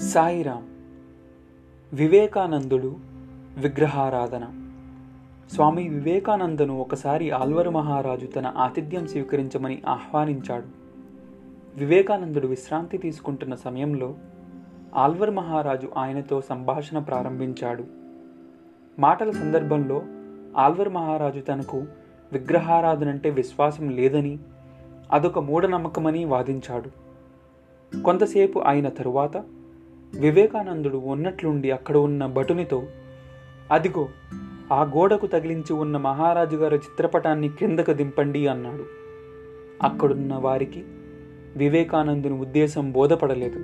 సాయిరామ్ వివేకానందుడు విగ్రహారాధన. స్వామి వివేకానందను ఒకసారి ఆల్వరు మహారాజు తన ఆతిథ్యం స్వీకరించమని ఆహ్వానించాడు. వివేకానందుడు విశ్రాంతి తీసుకుంటున్న సమయంలో ఆల్వర్ మహారాజు ఆయనతో సంభాషణ ప్రారంభించాడు. మాటల సందర్భంలో ఆల్వర్ మహారాజు తనకు విగ్రహారాధన అంటే విశ్వాసం లేదని అదొక మూఢనమ్మకమని వాదించాడు. కొంతసేపు అయిన తరువాత వివేకానందుడు ఉన్నట్లుండి అక్కడ ఉన్న భటునితో అదిగో ఆ గోడకు తగిలించి ఉన్న మహారాజు గారి చిత్రపటాన్ని క్రిందకు దింపండి అన్నాడు. అక్కడున్న వారికి వివేకానందుని ఉద్దేశం బోధపడలేదు.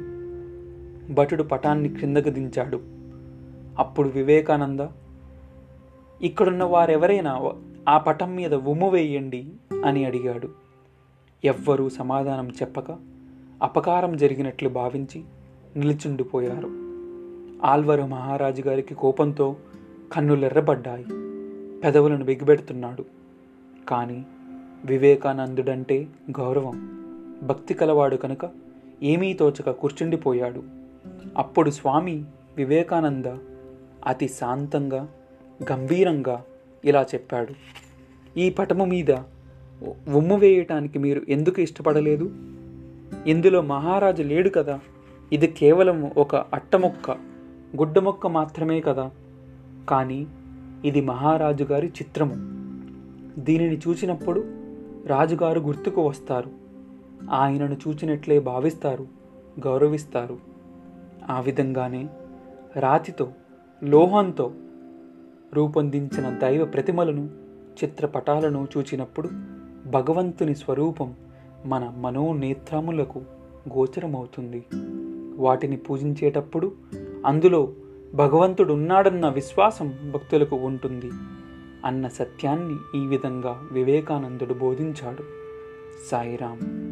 భటుడు పటాన్ని క్రిందకు దించాడు. అప్పుడు వివేకానంద ఇక్కడున్న వారెవరైనా ఆ పటం మీద ఉమ్ము వేయండి అని అడిగాడు. ఎవ్వరూ సమాధానం చెప్పక అపకారం జరిగినట్లు భావించి నిలిచుండిపోయారు. ఆల్వరు మహారాజు గారికి కోపంతో కన్నులెర్రబడ్డాయి. పెదవులను బిగిపెడుతున్నాడు. కానీ వివేకానందుడంటే గౌరవం. భక్తి కలవాడు కనుక ఏమీ తోచక కూర్చుండిపోయాడు. అప్పుడు స్వామి వివేకానంద అతి శాంతంగా గంభీరంగా ఇలా చెప్పాడు. ఈ పటము మీద ఉమ్ము వేయటానికి మీరు ఎందుకు ఇష్టపడలేదు? ఇందులో మహారాజు లేడు కదా? ఇది కేవలం ఒక అట్టముక్క గుడ్డ మొక్క మాత్రమే కదా. కానీ ఇది మహారాజు గారి చిత్రము. దీనిని చూసినప్పుడు రాజుగారు గుర్తుకు వస్తారు. ఆయనను చూచినట్లే భావిస్తారు గౌరవిస్తారు. ఆ విధంగానే రాతితో లోహంతో రూపొందించిన దైవ ప్రతిమలను చిత్రపటాలను చూచినప్పుడు భగవంతుని స్వరూపం మన మనోనేత్రములకు గోచరమవుతుంది. వాటిని పూజించేటప్పుడు అందులో భగవంతుడు ఉన్నాడన్న విశ్వాసం భక్తులకు ఉంటుంది. అన్న సత్యాన్ని ఈ విధంగా వివేకానందుడు బోధించాడు. సాయిరాం